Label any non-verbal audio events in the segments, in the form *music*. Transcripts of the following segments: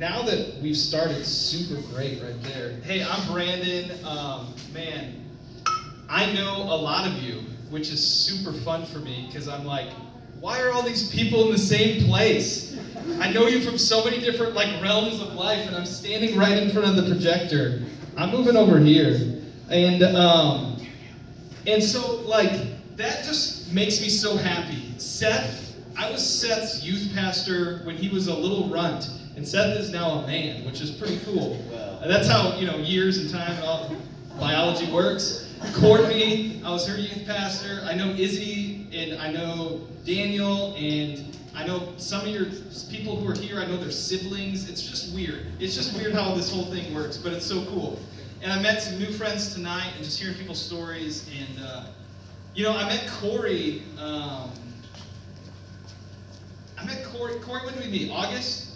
now that we've started super great right there. Hey, I'm Brandon. Um, man, I know a lot of you, which is super fun for me because I'm like, why are all these people in the same place? I know you from so many different like realms of life, and I'm standing right in front of the projector. I'm moving over here, and um, and so like that just makes me so happy. Seth, I was Seth's youth pastor when he was a little runt, and Seth is now a man, which is pretty cool. And that's how you know years and time and all biology works. Courtney, I was her youth pastor. I know Izzy, and I know Daniel, and I know some of your people who are here. I know their siblings. It's just weird. It's just weird how this whole thing works, but it's so cool. And I met some new friends tonight, and just hearing people's stories. And uh, you know, I met Corey. Um, I met Corey. Corey, when did we meet? August,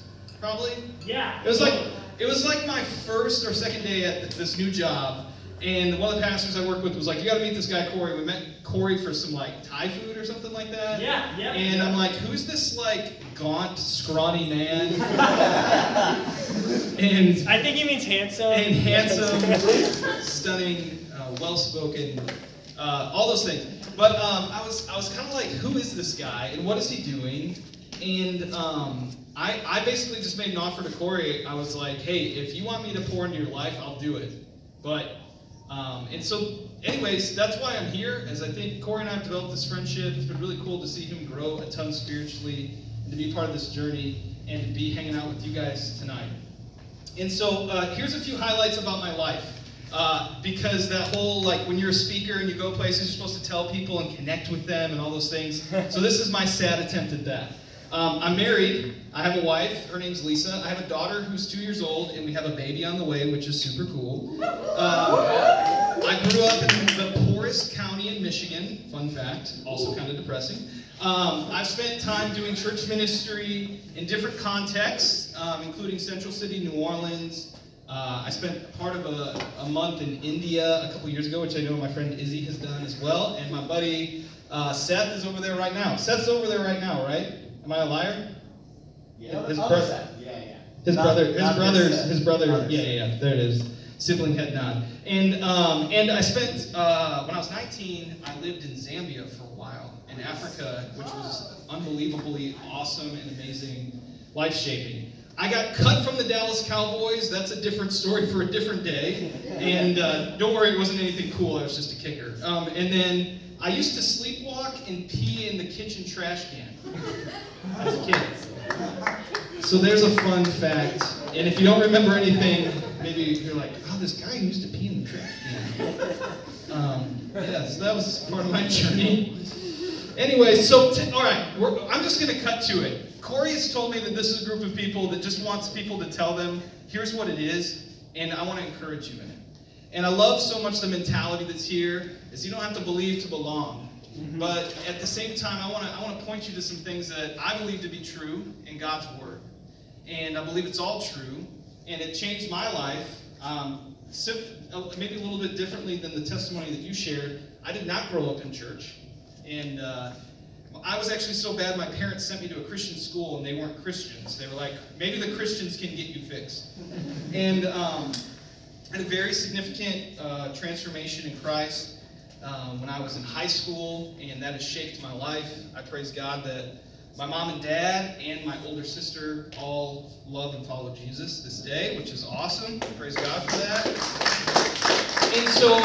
probably. Yeah. It was like it was like my first or second day at this new job, and one of the pastors I worked with was like, "You got to meet this guy Corey." We met Corey for some like Thai food or something like that. Yeah, yeah. And I'm like, "Who's this like gaunt, scrawny man?" *laughs* and I think he means handsome. and handsome, *laughs* stunning, uh, well-spoken, uh, all those things. But um, I was I was kind of like, who is this guy and what is he doing? And um, I I basically just made an offer to Corey. I was like, hey, if you want me to pour into your life, I'll do it. But um, and so, anyways, that's why I'm here. As I think Corey and I have developed this friendship. It's been really cool to see him grow a ton spiritually and to be part of this journey and to be hanging out with you guys tonight. And so uh, here's a few highlights about my life. Uh, because that whole, like, when you're a speaker and you go places, you're supposed to tell people and connect with them and all those things. *laughs* So this is my sad attempt at that. Um, I'm married. I have a wife. Her name's Lisa. I have a daughter who's two years old, and we have a baby on the way, which is super cool. Um, I grew up in the poorest county in Michigan. Fun fact, also kind of depressing. Um, I've spent time doing church ministry in different contexts, um, including Central City, New Orleans. Uh, I spent part of a, a, month in India a couple years ago, which I know my friend Izzy has done as well. And my buddy uh, Seth is over there right now. Seth's over there right now, right? Am I a liar? Yeah. His Other brother- Yeah, yeah. His Not- brother, his this brothers, his brother, Other yeah, yeah, yeah, there it is. Sibling head nod. And um, and I spent uh, when I was 19, I lived in Zambia for a while in Africa, which was unbelievably awesome and amazing, life shaping. I got cut from the Dallas Cowboys. That's a different story for a different day. *laughs* And uh, don't worry, it wasn't anything cool. I was just a kicker. Um, and then I used to sleepwalk and pee in the kitchen trash can as a kid. So there's a fun fact. And if you don't remember anything, maybe you're like, oh, this guy used to pee in the trash can. Um, yeah, so that was part of my journey. Anyway, so, t- all right, I'm just going to cut to it. Corey has told me that this is a group of people that just wants people to tell them, here's what it is, and I want to encourage you in it. And I love so much the mentality that's here, is you don't have to believe to belong. But at the same time, I want to I want to point you to some things that I believe to be true in God's Word, and I believe it's all true, and it changed my life. Um, uh, maybe a little bit differently than the testimony that you shared. I did not grow up in church, and uh, I was actually so bad. My parents sent me to a Christian school, and they weren't Christians. They were like, maybe the Christians can get you fixed, *laughs* and. Um, I had a very significant uh, transformation in Christ um, when I was in high school, and that has shaped my life. I praise God that my mom and dad and my older sister all love and follow Jesus this day, which is awesome. Praise God for that. And so,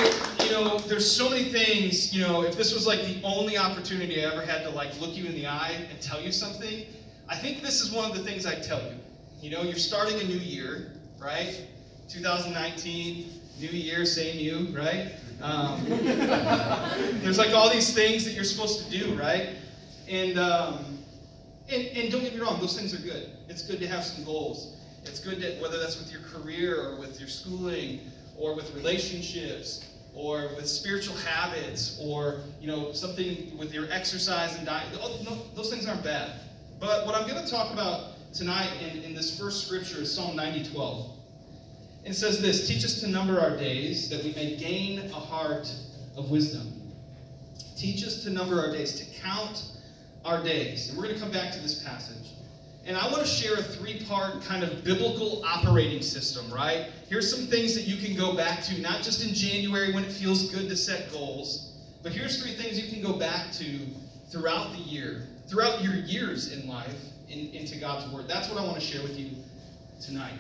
you know, there's so many things, you know, if this was like the only opportunity I ever had to like look you in the eye and tell you something, I think this is one of the things I tell you. You know, you're starting a new year, right? 2019, new year, same you, right? Um, *laughs* there's like all these things that you're supposed to do, right? And, um, and and don't get me wrong, those things are good. It's good to have some goals. It's good to whether that's with your career or with your schooling or with relationships or with spiritual habits or you know something with your exercise and diet. Oh, those things aren't bad. But what I'm going to talk about tonight in, in this first scripture is Psalm 90, 12. It says this Teach us to number our days that we may gain a heart of wisdom. Teach us to number our days, to count our days. And we're going to come back to this passage. And I want to share a three part kind of biblical operating system, right? Here's some things that you can go back to, not just in January when it feels good to set goals, but here's three things you can go back to throughout the year, throughout your years in life, in, into God's Word. That's what I want to share with you tonight.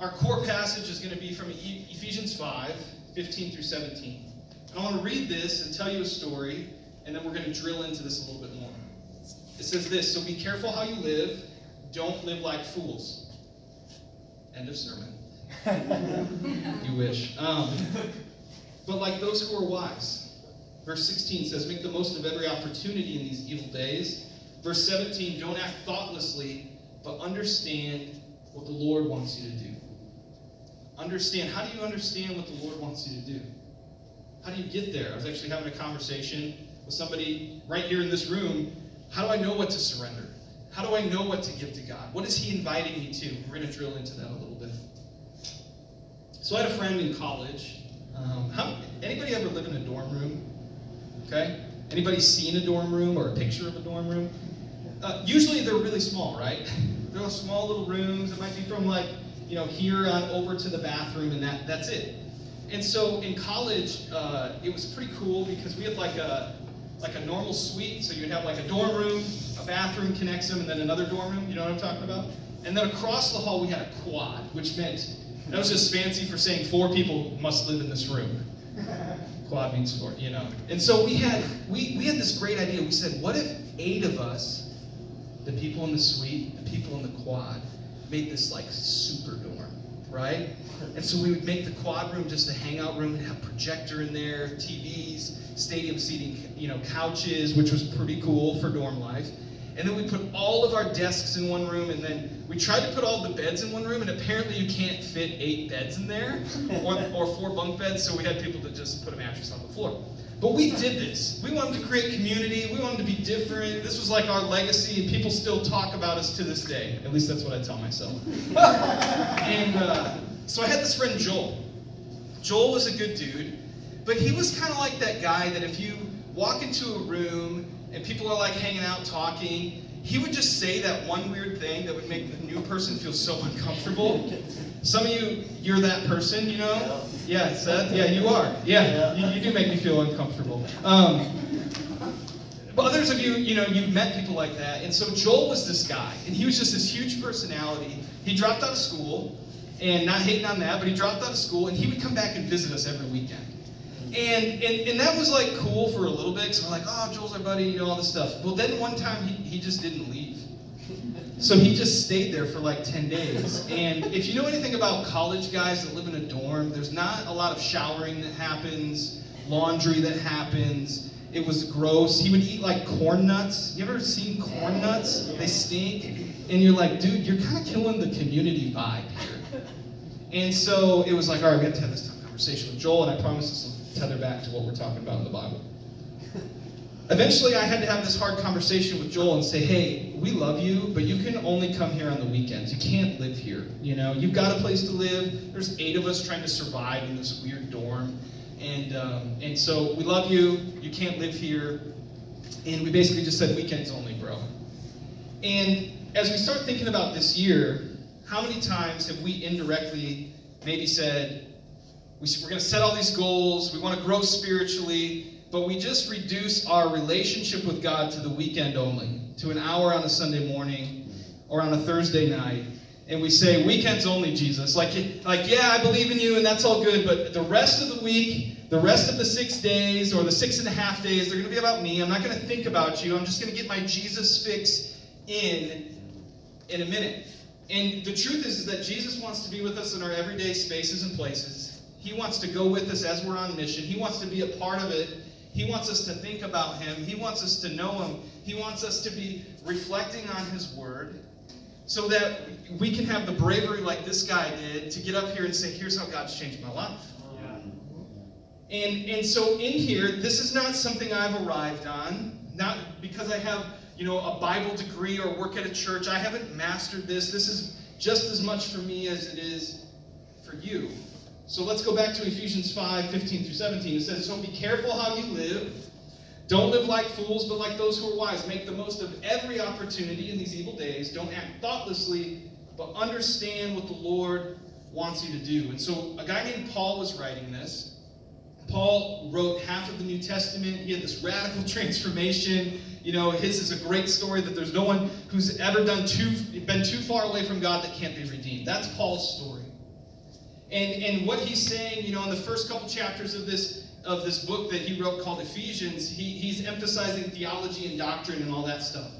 Our core passage is going to be from Ephesians 5 15 through 17. And I want to read this and tell you a story, and then we're going to drill into this a little bit more. It says this So be careful how you live, don't live like fools. End of sermon. *laughs* you wish. Um, but like those who are wise. Verse 16 says, Make the most of every opportunity in these evil days. Verse 17, don't act thoughtlessly, but understand what the Lord wants you to do. Understand. How do you understand what the Lord wants you to do? How do you get there? I was actually having a conversation with somebody right here in this room. How do I know what to surrender? How do I know what to give to God? What is He inviting me to? We're going to drill into that a little bit. So I had a friend in college. Um, how, anybody ever live in a dorm room? Okay. Anybody seen a dorm room or a picture of a dorm room? Uh, usually they're really small, right? *laughs* They're small little rooms. It might be from like you know here on over to the bathroom, and that that's it. And so in college, uh, it was pretty cool because we had like a like a normal suite. So you'd have like a dorm room, a bathroom connects them, and then another dorm room. You know what I'm talking about? And then across the hall we had a quad, which meant that was just fancy for saying four people must live in this room. *laughs* Quad means four, you know. And so we had we we had this great idea. We said, what if eight of us, the people in the suite, the people in the quad, made this like super dorm, right? And so we would make the quad room just a hangout room and have projector in there, TVs, stadium seating, you know, couches, which was pretty cool for dorm life. And then we put all of our desks in one room, and then we tried to put all the beds in one room, and apparently you can't fit eight beds in there, or, or four bunk beds, so we had people to just put a mattress on the floor. But we did this. We wanted to create community. We wanted to be different. This was like our legacy, and people still talk about us to this day. At least that's what I tell myself. *laughs* and uh, so I had this friend Joel. Joel was a good dude, but he was kind of like that guy that if you walk into a room and people are like hanging out talking, he would just say that one weird thing that would make the new person feel so uncomfortable. Some of you, you're that person, you know? Yeah, Seth? Yeah, you are. Yeah, you, you do make me feel uncomfortable. Um, but others of you, you know, you've met people like that. And so Joel was this guy, and he was just this huge personality. He dropped out of school, and not hating on that, but he dropped out of school, and he would come back and visit us every weekend. And, and, and that was like cool for a little bit, so we're like, oh, Joel's our buddy, you know, all this stuff. Well, then one time he, he just didn't leave. So he just stayed there for like 10 days. And if you know anything about college guys that live in a dorm, there's not a lot of showering that happens, laundry that happens. It was gross. He would eat like corn nuts. You ever seen corn nuts? They stink. And you're like, dude, you're kind of killing the community vibe here. And so it was like, all right, we have to have this conversation with Joel, and I promise this tether back to what we're talking about in the Bible. Eventually, I had to have this hard conversation with Joel and say, hey, we love you, but you can only come here on the weekends. You can't live here. You know, you've got a place to live. There's eight of us trying to survive in this weird dorm. And, um, and so we love you. You can't live here. And we basically just said, weekends only, bro. And as we start thinking about this year, how many times have we indirectly maybe said, we're going to set all these goals, we want to grow spiritually, but we just reduce our relationship with God to the weekend only, to an hour on a Sunday morning or on a Thursday night. And we say, weekends only, Jesus. Like, like, yeah, I believe in you and that's all good, but the rest of the week, the rest of the six days or the six and a half days, they're going to be about me. I'm not going to think about you. I'm just going to get my Jesus fix in in a minute. And the truth is, is that Jesus wants to be with us in our everyday spaces and places. He wants to go with us as we're on mission. He wants to be a part of it. He wants us to think about Him. He wants us to know Him. He wants us to be reflecting on His Word so that we can have the bravery like this guy did to get up here and say, here's how God's changed my life. Yeah. And, and so in here, this is not something I've arrived on, not because I have, you know, a Bible degree or work at a church. I haven't mastered this. This is just as much for me as it is for you. So let's go back to Ephesians 5 15 through 17. It says, So be careful how you live. Don't live like fools, but like those who are wise. Make the most of every opportunity in these evil days. Don't act thoughtlessly, but understand what the Lord wants you to do. And so a guy named Paul was writing this. Paul wrote half of the New Testament. He had this radical *laughs* transformation. You know, his is a great story that there's no one who's ever done too been too far away from God that can't be redeemed. That's Paul's story. And and what he's saying, you know, in the first couple chapters of this of this book that he wrote called Ephesians, he, he's emphasizing theology and doctrine and all that stuff.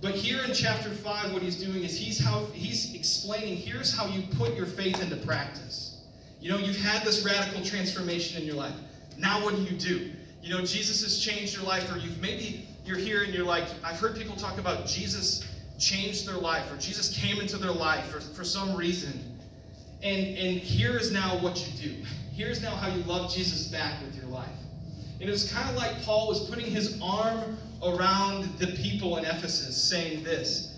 But here in chapter 5, what he's doing is he's how he's explaining here's how you put your faith into practice. You know, you've had this radical transformation in your life. Now what do you do? You know, Jesus has changed your life, or you've maybe you're here and you're like, I've heard people talk about Jesus changed their life, or Jesus came into their life for, for some reason. And and here is now what you do. Here's now how you love Jesus back with your life. And it was kind of like Paul was putting his arm around the people in Ephesus, saying this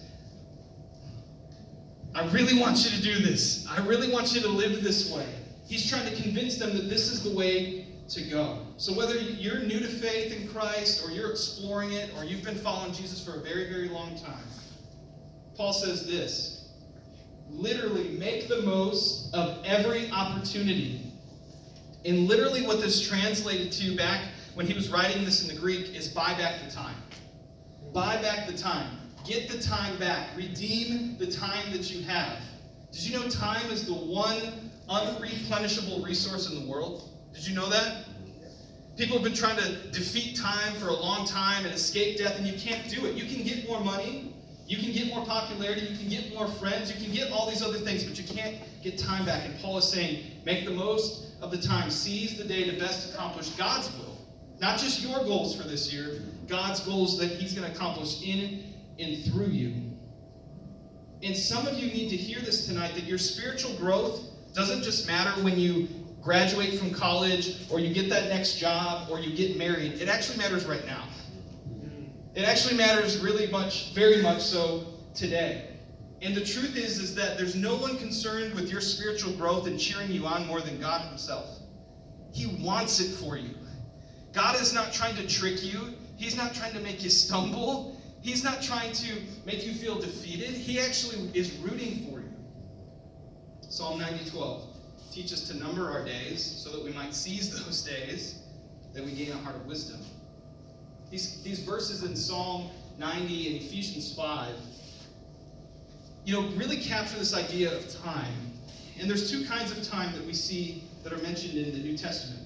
I really want you to do this. I really want you to live this way. He's trying to convince them that this is the way to go. So, whether you're new to faith in Christ, or you're exploring it, or you've been following Jesus for a very, very long time, Paul says this literally, make the most of every opportunity. And literally, what this translated to back when he was writing this in the Greek is buy back the time. Buy back the time. Get the time back. Redeem the time that you have. Did you know time is the one unreplenishable resource in the world? Did you know that? People have been trying to defeat time for a long time and escape death, and you can't do it. You can get more money, you can get more popularity, you can get more friends, you can get all these other things, but you can't get time back. And Paul is saying, make the most of the time. Seize the day to best accomplish God's will. Not just your goals for this year, God's goals that He's going to accomplish in and through you. And some of you need to hear this tonight that your spiritual growth doesn't just matter when you graduate from college or you get that next job or you get married. It actually matters right now. It actually matters really much, very much so today. And the truth is, is that there's no one concerned with your spiritual growth and cheering you on more than God Himself. He wants it for you. God is not trying to trick you. He's not trying to make you stumble. He's not trying to make you feel defeated. He actually is rooting for you. Psalm 90, 12. Teach us to number our days so that we might seize those *laughs* days, that we gain a heart of wisdom. These, these verses in Psalm 90 and Ephesians 5, you know, really capture this idea of time. And there's two kinds of time that we see that are mentioned in the New Testament,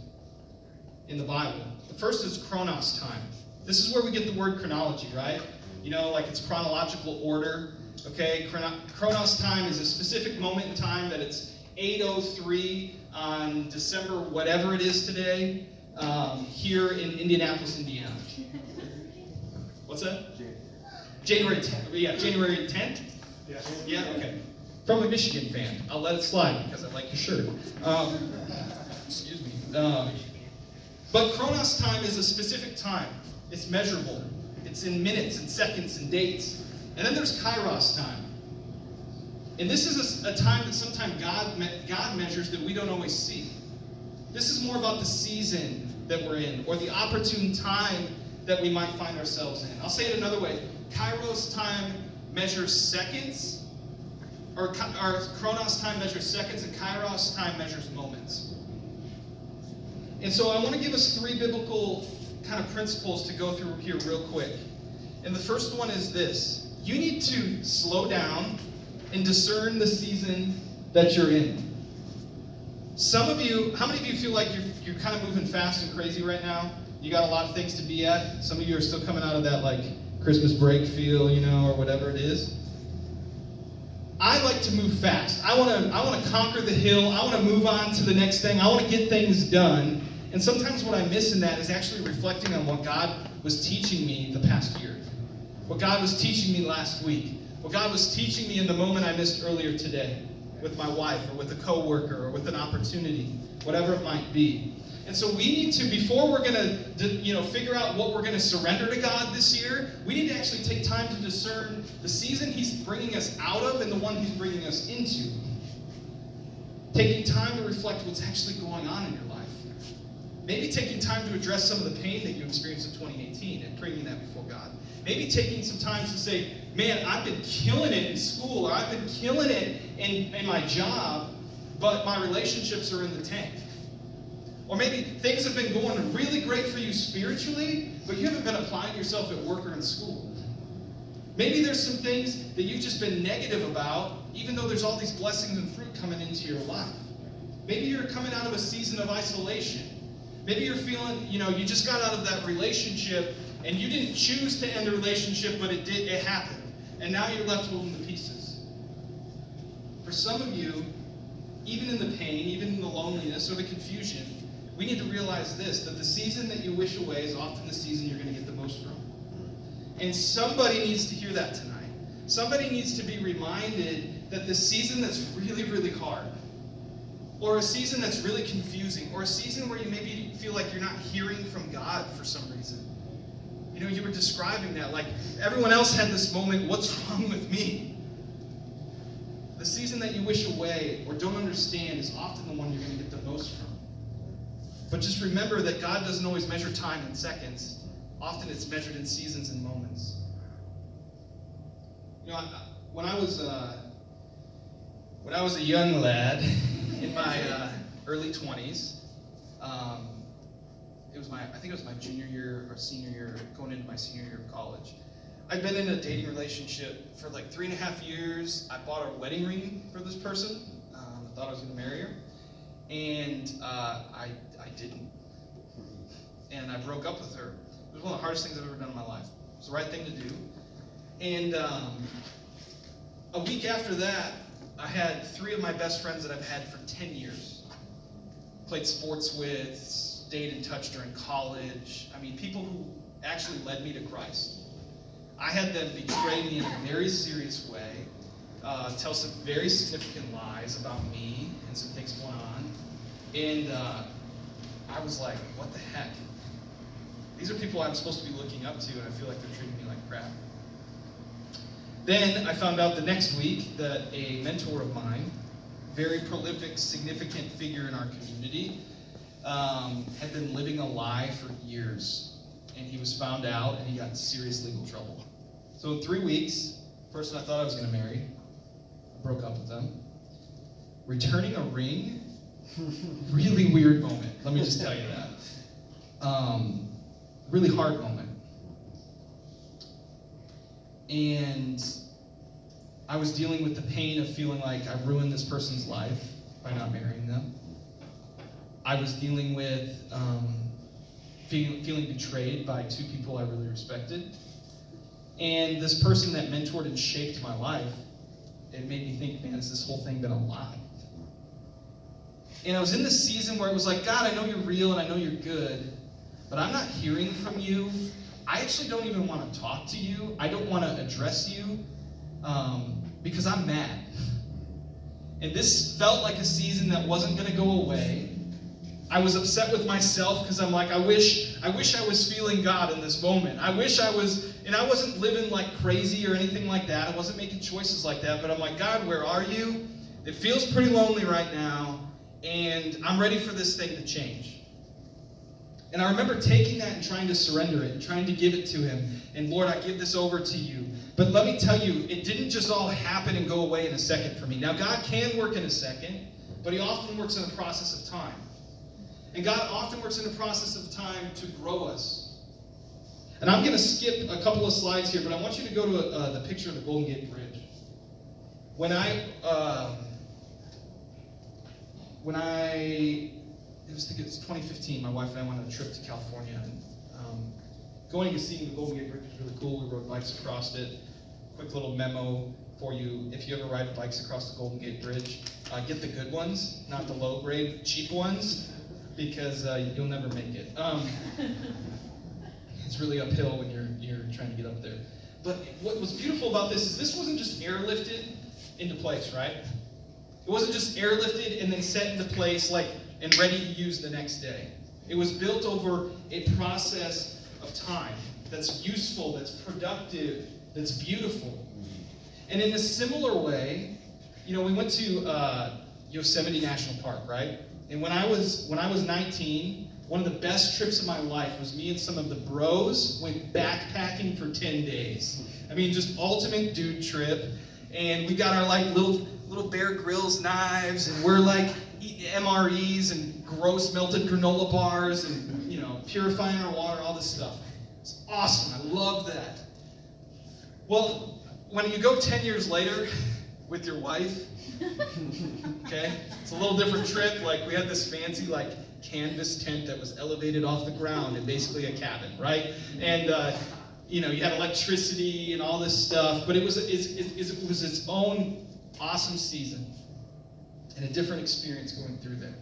in the Bible. The first is chronos time. This is where we get the word chronology, right? You know, like it's chronological order. Okay, chronos time is a specific moment in time that it's 8:03 on December whatever it is today um, here in Indianapolis, Indiana. What's that? January 10th. Yeah, January 10th. Yeah. Yeah. Okay. From a Michigan fan, I'll let it slide because I like your shirt. Um, excuse me. Um, but Chronos time is a specific time. It's measurable. It's in minutes and seconds and dates. And then there's Kairos time. And this is a, a time that sometimes God, me, God measures that we don't always see. This is more about the season that we're in or the opportune time that we might find ourselves in. I'll say it another way Kairos time measures seconds, or, or Chronos time measures seconds, and Kairos time measures moments. And so I want to give us three biblical kind of principles to go through here real quick. And the first one is this you need to slow down and discern the season that you're in. Some of you, how many of you feel like you're, you're kind of moving fast and crazy right now? You got a lot of things to be at. Some of you are still coming out of that like Christmas break feel, you know, or whatever it is. I like to move fast. I want to I want to conquer the hill. I want to move on to the next thing. I want to get things done. And sometimes what I miss in that is actually reflecting on what God was teaching me the past year. What God was teaching me last week. What God was teaching me in the moment I missed earlier today with my wife or with a coworker or with an opportunity, whatever it might be. And so we need to, before we're going to, you know, figure out what we're going to surrender to God this year, we need to actually take time to discern the season He's bringing us out of and the one He's bringing us into. Taking time to reflect what's actually going on in your life. Maybe taking time to address some of the pain that you experienced in 2018 and bringing that before God. Maybe taking some time to say, man, I've been killing it in school, or I've been killing it in, in my job, but my relationships are in the tank. Or maybe things have been going really great for you spiritually, but you haven't been applying yourself at work or in school. Maybe there's some things that you've just been negative about, even though there's all these blessings and fruit coming into your life. Maybe you're coming out of a season of isolation. Maybe you're feeling, you know, you just got out of that relationship and you didn't choose to end the relationship, but it did, it happened. And now you're left holding the pieces. For some of you, even in the pain, even in the loneliness or the confusion, we need to realize this that the season that you wish away is often the season you're going to get the most from. And somebody needs to hear that tonight. Somebody needs to be reminded that the season that's really, really hard, or a season that's really confusing, or a season where you maybe feel like you're not hearing from God for some reason. You know, you were describing that like everyone else had this moment, what's *laughs* wrong with me? The season that you wish away or don't understand is often the one you're going to get the most from. But just remember that God doesn't always measure time in seconds. Often it's measured in seasons and moments. You know, when I was uh, when I was a young lad *laughs* in my uh, early 20s, um, it was my I think it was my junior year or senior year, going into my senior year of college. I'd been in a dating relationship for like three and a half years. I bought a wedding ring for this person. Um, I thought I was going to marry her, and uh, I I didn't, and I broke up with her. It was one of the hardest things I've ever done in my life. It was the right thing to do, and um, a week after that, I had three of my best friends that I've had for ten years. Played sports with, stayed in touch during college. I mean, people who actually led me to Christ. I had them betray me in a very serious way, uh, tell some very significant lies about me and some things going on. And uh, I was like, what the heck? These are people I'm supposed to be looking up to, and I feel like they're treating me like crap. Then I found out the next week that a mentor of mine, very prolific, significant figure in our community, um, had been living a lie for years. And he was found out and he got serious legal trouble. So in three weeks, the person I thought I was going to marry, I broke up with them. Returning a ring, really weird moment. Let me just tell you that. Um, really hard moment. And I was dealing with the pain of feeling like I ruined this person's life by not marrying them. I was dealing with um, feel, feeling betrayed by two people I really respected. And this person that mentored and shaped my life, it made me think, man, has this whole thing been a lie? And I was in this season where it was like, God, I know you're real and I know you're good, but I'm not hearing from you. I actually don't even want to talk to you. I don't want to address you um, because I'm mad. *laughs* And this felt like a season that wasn't going to go away. I was upset with myself because I'm like, I wish, I wish I was feeling God in this moment. I wish I was, and I wasn't living like crazy or anything like that. I wasn't making choices like that. But I'm like, God, where are you? It feels pretty lonely right now, and I'm ready for this thing to change. And I remember taking that and trying to surrender it, and trying to give it to Him. And Lord, I give this over to you. But let me tell you, it didn't just all happen and go away in a second for me. Now, God can work in a second, but He often works in a process of time. And God often works in a process of time to grow us. And I'm going to skip a couple of slides here, but I want you to go to uh, the picture of the Golden Gate Bridge. When I, um, when I, it was, I was 2015, my wife and I went on a trip to California. And, um, going and seeing the Golden Gate Bridge was really cool. We rode bikes across it. Quick little memo for you if you ever ride bikes across the Golden Gate Bridge, uh, get the good ones, not the low grade, cheap ones because uh, you'll never make it. Um, *laughs* it's really uphill when you're you're trying to get up there. But what was beautiful about this is this wasn't just airlifted into place, right? It wasn't just airlifted and then set into place like and ready to use the next day. It was built over a process of time that's useful, that's productive, that's beautiful. And in a similar way, you know, we went to uh, Yosemite National Park, right? And when I was when I was 19, one of the best trips of my life was me and some of the bros went backpacking for 10 days. I mean, just ultimate dude trip. And we got our like little little Bear Grylls knives, and we're like eating MREs and gross melted granola bars, and you know, purifying our water, all this stuff. It's awesome. I love that. Well, when you go 10 years later with your wife, *laughs* okay, it's a little different trip. Like we had this fancy like canvas tent that was elevated off the ground and basically a cabin, right? And uh, you know, you had electricity and all this stuff, but it was it, it, it was its own awesome season and a different experience going through there.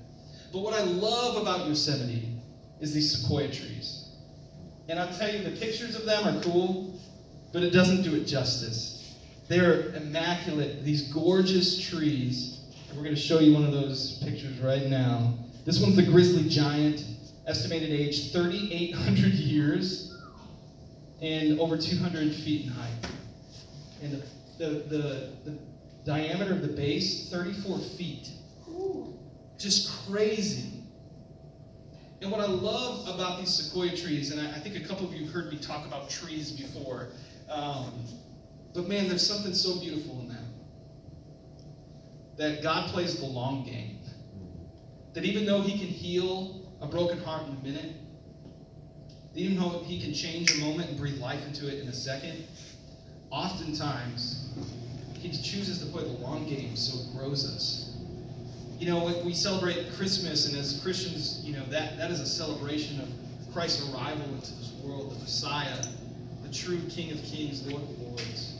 But what I love about Yosemite is these sequoia trees. And I'll tell you, the pictures of them are cool, but it doesn't do it justice. They're immaculate, these gorgeous trees. We're going to show you one of those pictures right now. This one's the grizzly giant, estimated age 3,800 years and over 200 feet in height. And the, the, the, the diameter of the base, 34 feet. Just crazy. And what I love about these sequoia trees, and I, I think a couple of you have heard me talk about trees before, um, but man, there's something so beautiful in that. That God plays the long game. That even though He can heal a broken heart in a minute, even though He can change a moment and breathe life into it in a second, oftentimes He chooses to play the long game so it grows us. You know, we celebrate Christmas, and as Christians, you know, that, that is a celebration of Christ's arrival into this world, the Messiah, the true King of Kings, Lord of Lords.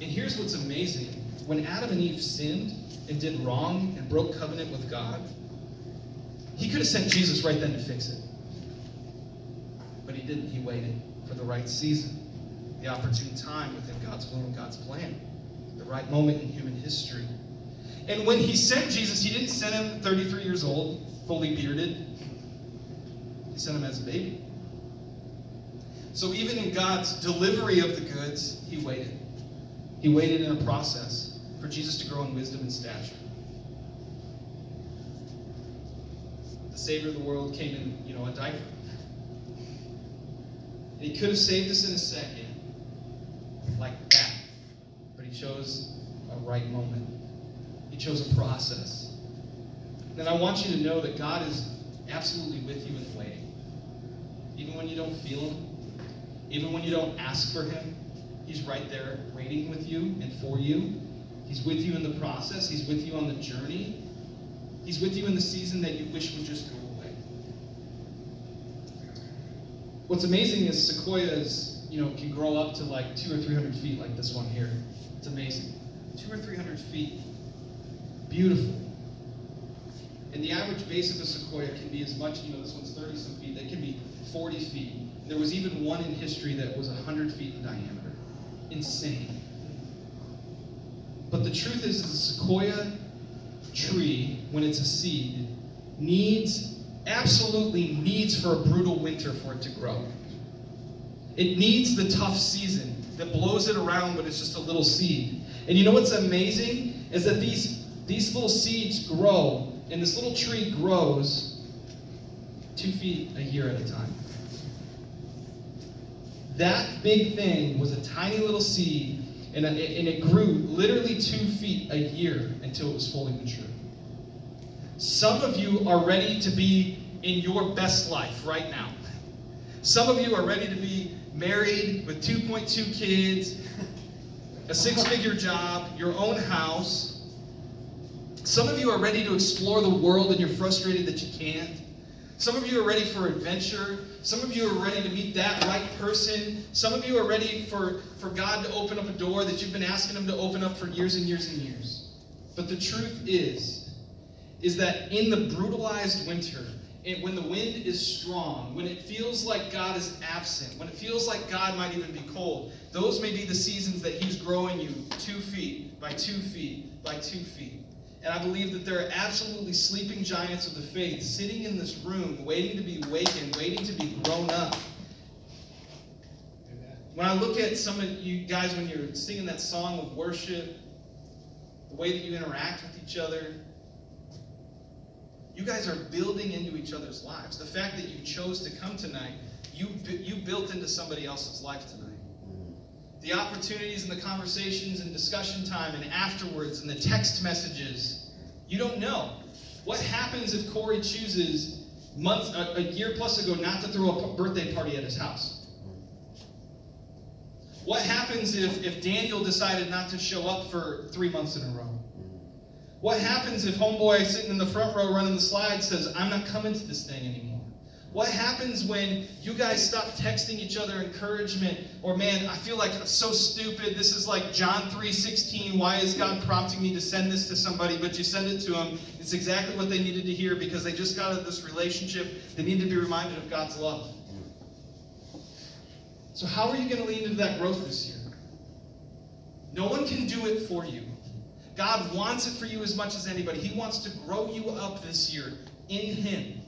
And here's what's amazing. When Adam and Eve sinned and did wrong and broke covenant with God, he could have sent Jesus right then to fix it. But he didn't. He waited for the right season, the opportune time within God's will and God's plan, the right moment in human history. And when he sent Jesus, he didn't send him 33 years old, fully bearded. He sent him as a baby. So even in God's delivery of the goods, he waited. He waited in a process for Jesus to grow in wisdom and stature. The Savior of the world came in, you know, a diaper. And he could have saved us in a second, like that. He chose a right moment. He chose a process. And I want you to know that God is absolutely with you in the waiting. Even when you don't feel Him, even when you don't ask for Him, He's right there waiting with you and for you. He's with you in the process, He's with you on the journey. He's with you in the season that you wish would just go away. What's amazing is sequoias, you know, can grow up to like two or three hundred feet, like this one here. It's amazing. Two or three hundred feet. Beautiful. And the average base of a sequoia can be as much, you know, this one's 30 some feet, it can be 40 feet. There was even one in history that was 100 feet in diameter. Insane. But the truth is, the sequoia tree, when it's a seed, needs, absolutely needs for a brutal winter for it to grow. It needs the tough season that blows it around but it's just a little seed. And you know what's amazing? Is that these these little seeds grow, and this little tree grows two feet a year at a time. That big thing was a tiny little seed, and, and it grew literally two feet a year until it was fully mature. Some of you are ready to be in your best life right now. Some of you are ready to be married with 2.2 kids, a six figure job, your own house some of you are ready to explore the world and you're frustrated that you can't. Some of you are ready for adventure. Some of you are ready to meet that right person. Some of you are ready for, for God to open up a door that you've been asking Him to open up for years and years and years. But the truth is, is that in the brutalized winter, and when the wind is strong, when it feels like God is absent, when it feels like God might even be cold, those may be the seasons that He's growing you two feet by two feet by two feet. And I believe that there are absolutely sleeping giants of the faith sitting in this room, waiting to be awakened, waiting to be grown up. When I look at some of you guys when you're singing that song of worship, the way that you interact with each other, You guys are building into each other's lives. The fact that you chose to come tonight, you, you built into somebody else's life tonight. Mm-hmm. The opportunities and the conversations and discussion time and afterwards and the text messages, you don't know. What happens if Corey chooses months, a, a year plus ago not to throw a birthday party at his house? What happens if, if Daniel decided not to show up for three months in a row? What happens if homeboy sitting in the front row running the slides says, I'm not coming to this thing anymore? What happens when you guys stop texting each other encouragement or man, I feel like I'm so stupid. This is like John 3:16. Why is God prompting me to send this to somebody? But you send it to them. It's exactly what they needed to hear because they just got out of this relationship. They need to be reminded of God's love. So how are you going to lean into that growth this year? No one can do it for you. God wants it for you as much as anybody. He wants to grow you up this year in Him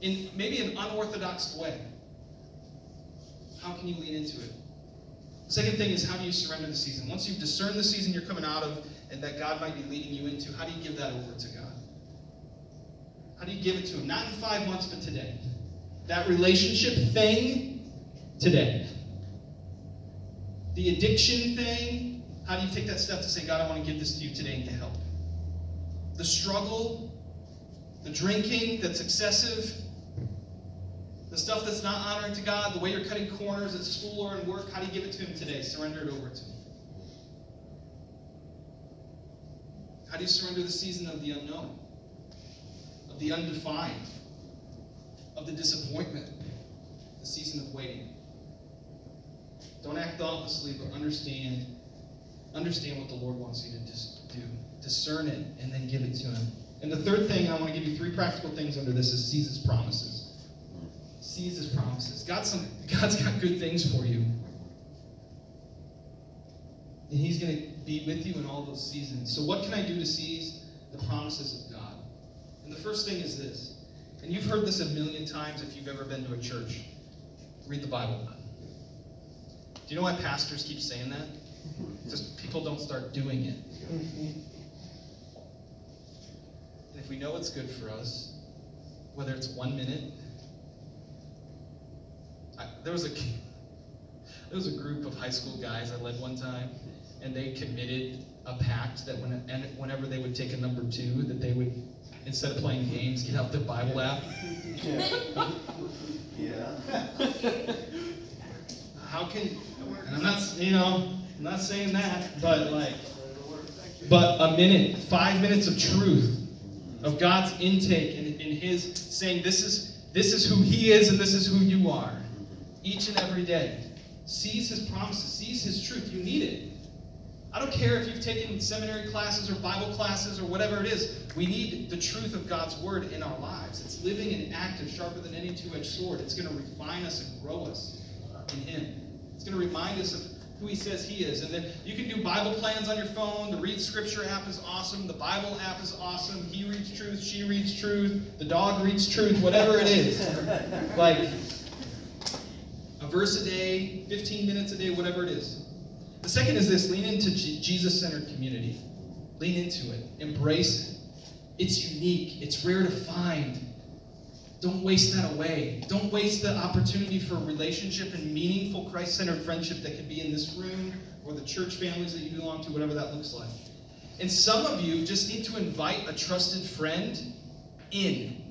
in maybe an unorthodox way. How can you lean into it? The second thing is how do you surrender the season? Once you've discerned the season you're coming out of and that God might be leading you into, how do you give that over to God? How do you give it to Him? Not in five months, but today. That relationship thing, today. The addiction thing, how do you take that step to say, God, I want to give this to you today and to help? The struggle, the drinking that's excessive, the stuff that's not honoring to God, the way you're cutting corners at school or in work, how do you give it to Him today? Surrender it over to Him. How do you surrender the season of the unknown, of the undefined, of the disappointment, the season of waiting? Don't act thoughtlessly, but understand, understand what the Lord wants you to do. Discern it and then give it to Him. And the third thing, I want to give you three practical things under this, is seize His promises Seize his promises. God's, some, *laughs* God's got good things for you. And he's going to be with you in all those seasons. So, what can I do to seize the promises of God? And the first thing is this. And you've heard this a million times if you've ever been to a church. Read the Bible. Do you know why pastors keep saying that? Just people don't start doing it. Mm-hmm. And if we know it's good for us, whether it's one minute I, there was a *laughs* there was a group of high school guys I led one time, and they committed a pact that when and whenever they would take a number two, that they would instead of playing games, get out the Bible app. Yeah. *laughs* yeah. How can? And I'm not, you know, I'm not saying that, but like, but a minute, five minutes of truth, of God's intake and in His saying, this is this is who He is and this is who you are each and every day. Seize his promises, seize his truth. You need it. I don't care if you've taken seminary classes or Bible classes or whatever it is. We need the truth of God's word in our lives. It's living and active, sharper than any two edged sword. It's going to refine us and grow us in Him. It's going to remind us of who He says He is. And then you can do Bible plans on your phone. The Read Scripture app is awesome. The Bible app is awesome. He reads truth. She reads truth. The dog reads truth. Whatever it is. *laughs* Like, a verse a day, 15 minutes a day, whatever it is. The second is this lean into Jesus centered community. Lean into it, embrace it. It's unique, it's rare to find. Don't waste that away. Don't waste the opportunity for relationship and meaningful Christ centered friendship that could be in this room or the church families that you belong to, whatever that looks like. And some of you just need to invite a trusted friend in.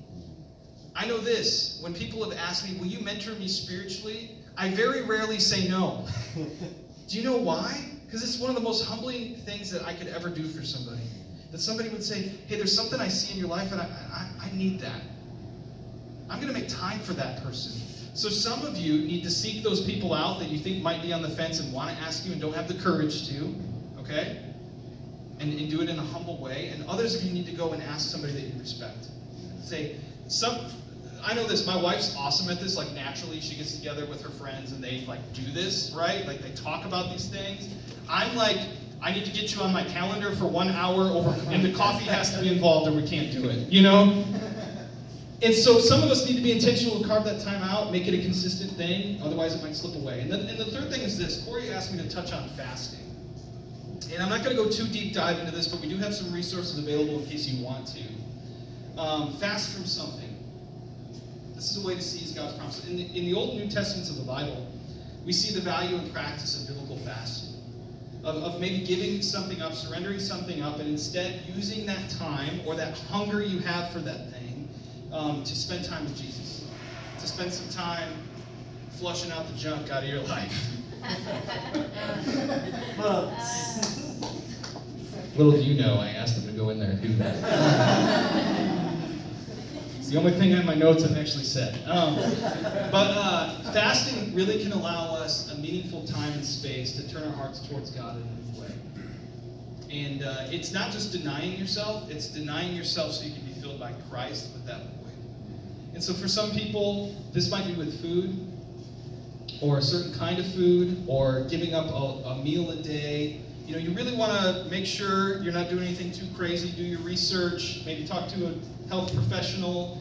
I know this when people have asked me, Will you mentor me spiritually? I very rarely say no. *laughs* do you know why? Because it's one of the most humbling things that I could ever do for somebody. That somebody would say, hey, there's something I see in your life and I, I, I need that. I'm going to make time for that person. So some of you need to seek those people out that you think might be on the fence and want to ask you and don't have the courage to, okay? And, and do it in a humble way. And others of you need to go and ask somebody that you respect. Say, some I know this. My wife's awesome at this. Like naturally, she gets together with her friends and they like do this, right? Like they talk about these things. I'm like, I need to get you on my calendar for one hour over, and the coffee has to be involved, or we can't do it. You know. And so some of us need to be intentional to carve that time out, make it a consistent thing. Otherwise, it might slip away. And, and the third thing is this. Corey asked me to touch on fasting. And I'm not going to go too deep dive into this, but we do have some resources available in case you want to. Um, fast from something. This is a way to seize God's promise. In the, in the Old New Testaments of the Bible, we see the value and practice of biblical fasting. Of, of maybe giving something up, surrendering something up, and instead using that time or that hunger you have for that thing um, to spend time with Jesus. To spend some time flushing out the junk out of your life. *laughs* *laughs* Little do you know, I asked them to go in there and do that. it's *laughs* the only thing in my notes I've actually said. Um, but uh, fasting really can allow us a meaningful time and space to turn our hearts towards God in a new way. And uh, it's not just denying yourself, it's denying yourself so you can be filled by Christ with that. And so for some people, this might be with food, or a certain kind of food, or giving up a, a meal a day, you know, you really want to make sure you're not doing anything too crazy. Do your research, maybe talk to a health professional,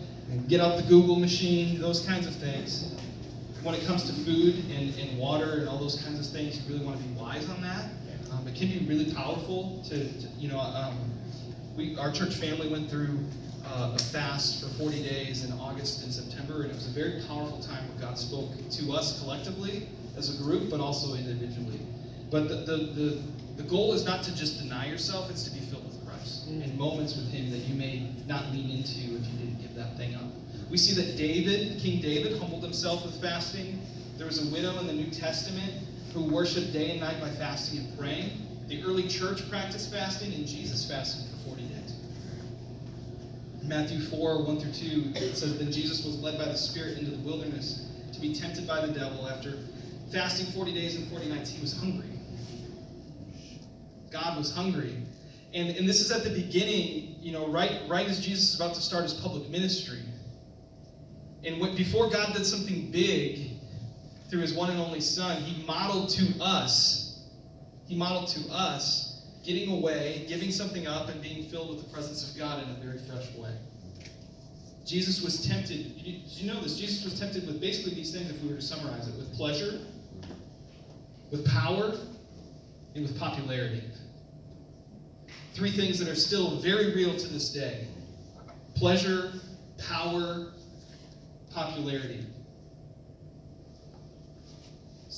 get out the Google machine, those kinds of things. When it comes to food and, and water and all those kinds of things, you really want to be wise on that. Um, it can be really powerful to, to you know, um, we, our church family went through uh, a fast for 40 days in August and September, and it was a very powerful time where God spoke to us collectively as a group, but also individually. But the, the, the the goal is not to just deny yourself, it's to be filled with Christ mm. and moments with Him that you may not lean into if you didn't give that thing up. We see that David, King David, humbled himself with fasting. There was a widow in the New Testament who worshiped day and night by fasting and praying. The early church practiced fasting, and Jesus fasted for 40 days. Matthew 4, 1 through 2, it says, Then Jesus was led by the Spirit into the wilderness to be tempted by the devil. After fasting 40 days and 40 nights, he was hungry. God was hungry. And, and this is at the beginning, you know, right, right as Jesus is about to start his public ministry. And what, before God did something big through his one and only Son, he modeled to us, he modeled to us getting away, giving something up, and being filled with the presence of God in a very fresh way. Jesus was tempted, did you know this? Jesus was tempted with basically these things, if we were to summarize it, with pleasure, with power, and with popularity. Three things that are still very real to this day pleasure, power, popularity.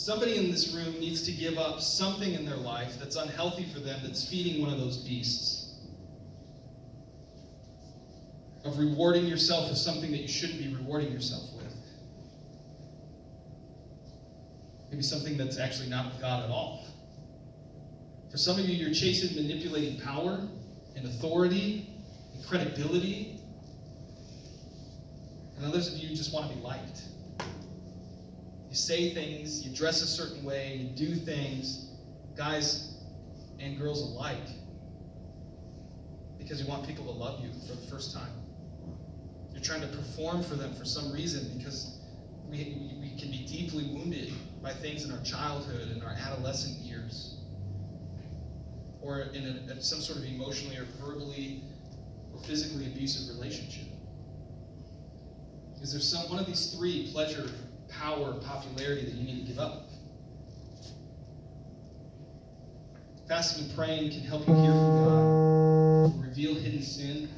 Somebody in this room needs to give up something in their life that's unhealthy for them, that's feeding one of those beasts. Of rewarding yourself with something that you shouldn't be rewarding yourself with. Maybe something that's actually not of God at all. For some of you, you're chasing manipulating power and authority and credibility. And others of you just want to be liked. Say things, you dress a certain way, you do things, guys and girls alike, because you want people to love you for the first time. You're trying to perform for them for some reason because we, we can be deeply wounded by things in our childhood and our adolescent years or in a, some sort of emotionally or verbally or physically abusive relationship? Is there some one of these three pleasure, power, and popularity that you need to give up? Fasting and praying can help you hear from God, reveal hidden sin.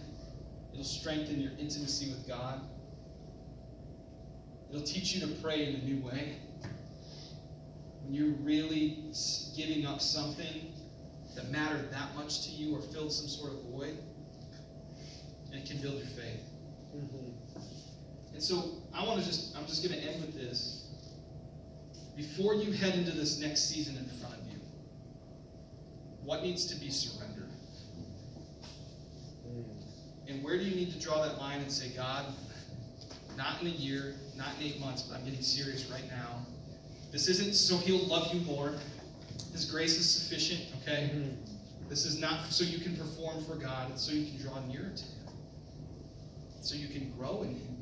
It'll strengthen your intimacy with God. It'll teach you to pray in a new way. When you're really giving up something that mattered that much to you or filled some sort of void, and it can build your faith. Mm-hmm. And so I want to just, I'm just going to end with this. Before you head into this next season in front of you, what needs to be surrendered? And where do you need to draw that line and say, God, not in a year, not in eight months, but I'm getting serious right now. This isn't so he'll love you more. His grace is sufficient, okay? Mm-hmm. This is not so you can perform for God, it's so you can draw nearer to Him. So you can grow in Him.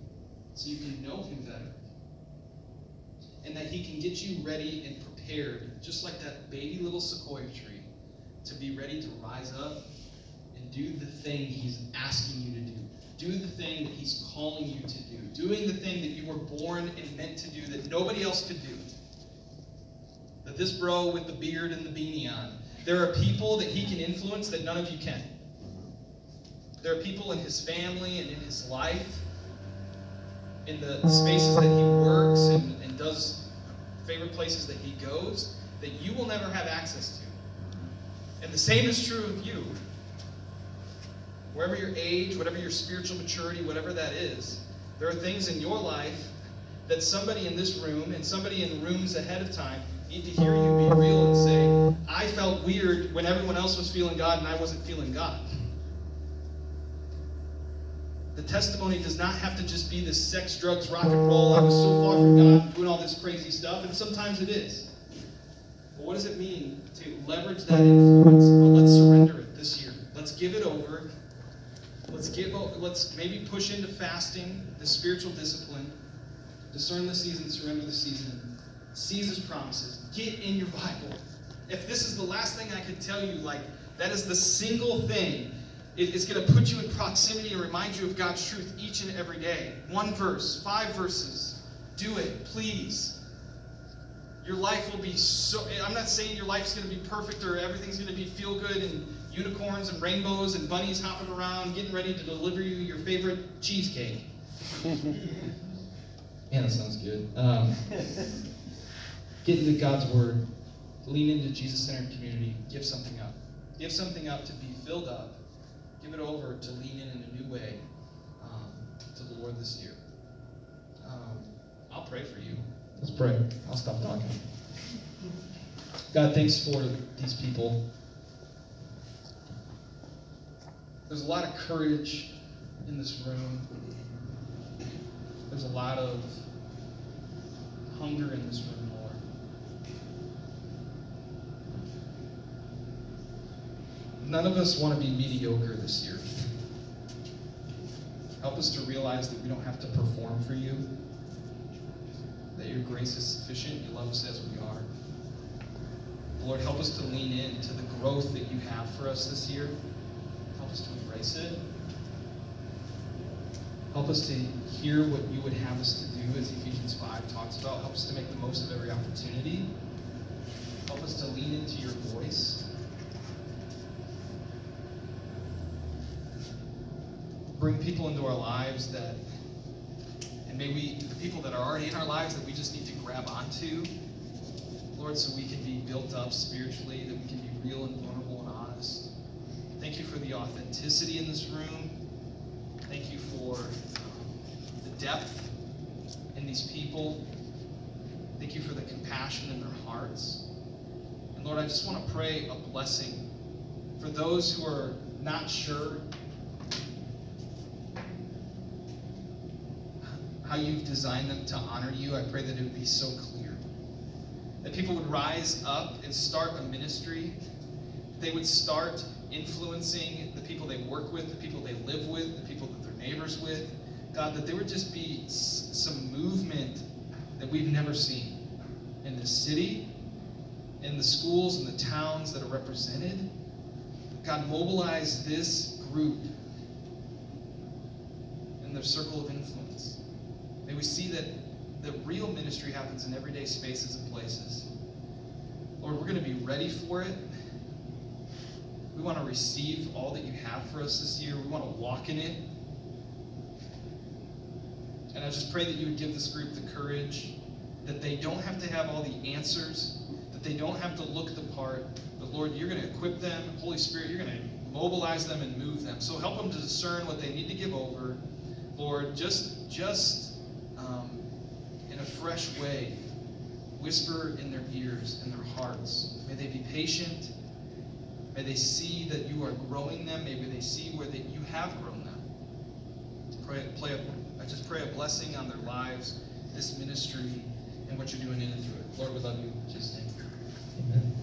So you can know Him better. And that He can get you ready and prepared, just like that baby little sequoia tree, to be ready to rise up and do the thing He's asking you to do. Do the thing that He's calling you to do. Doing the thing that you were born and meant to do that nobody else could do that this bro with the beard and the beanie on, there are people that he can influence that none of you can. There are people in his family and in his life, in the spaces that he works and, and does favorite places that he goes, that you will never have access to. And the same is true of you. Wherever your age, whatever your spiritual maturity, whatever that is, there are things in your life that somebody in this room and somebody in rooms ahead of time need to hear you be real and say, I felt weird when everyone else was feeling God and I wasn't feeling God. The testimony does not have to just be this sex, drugs, rock and roll. I was so far from God, doing all this crazy stuff, and sometimes it is. But what does it mean to leverage that influence? But let's surrender it this year. Let's give it over. Let's give. Let's maybe push into fasting, the spiritual discipline. Discern the season, surrender the season. Seize His promises. Get in your Bible. If this is the last thing I could tell you, like that is the single thing it's going to put you in proximity and remind you of God's truth each and every day. One verse, five verses. Do it, please. Your life will be so. I'm not saying your life's going to be perfect or everything's going to be feel good and unicorns and rainbows and bunnies hopping around getting ready to deliver you your favorite cheesecake. *laughs* yeah, that sounds good. Um, get into God's Word. Lean into Jesus centered community. Give something up. Give something up to be filled up give it over to lean in in a new way um, to the Lord this year. Um, I'll pray for you. Let's pray. I'll stop talking. God, thanks for these people. There's a lot of courage in this room. There's a lot of hunger in this room, Lord. None of us want to be mediocre this year. Help us to realize that we don't have to perform for you, that your grace is sufficient. You love us as we are. Lord, help us to lean into the growth that you have for us this year. Help us to embrace it. Help us to hear what you would have us to do, as Ephesians 5 talks about. Help us to make the most of every opportunity. Help us to lean into your voice. Bring people into our lives that, and may we, the people that are already in our lives that we just need to grab onto, Lord, so we can be built up spiritually, that we can be real and vulnerable and honest. Thank you for the authenticity in this room. Thank you for um, the depth in these people. Thank you for the compassion in their hearts. And Lord, I just want to pray a blessing for those who are not sure you've designed them to honor you. I pray that it would be so clear. That people would rise up and start a ministry. They would start influencing the people they work with, the people they live with, the people that they're neighbors with. God, that there would just be some movement that we've never seen in this city, in the schools and the towns that are represented. God, mobilize this group in their circle of influence. May we see that the real ministry happens in everyday spaces and places. Lord, we're going to be ready for it. We want to receive all that you have for us this year. We want to walk in it. And I just pray that you would give this group the courage that they don't have to have all the answers, that they don't have to look the part. But Lord, you're going to equip them. Holy Spirit, you're going to mobilize them and move them. So help them to discern what they need to give over. Lord, just just fresh way whisper in their ears and their hearts. May they be patient. May they see that you are growing them. Maybe they see where that you have grown them. Pray, play a, I just pray a blessing on their lives, this ministry, and what you're doing in and through it. Lord, we love you. In Jesus' name. Amen.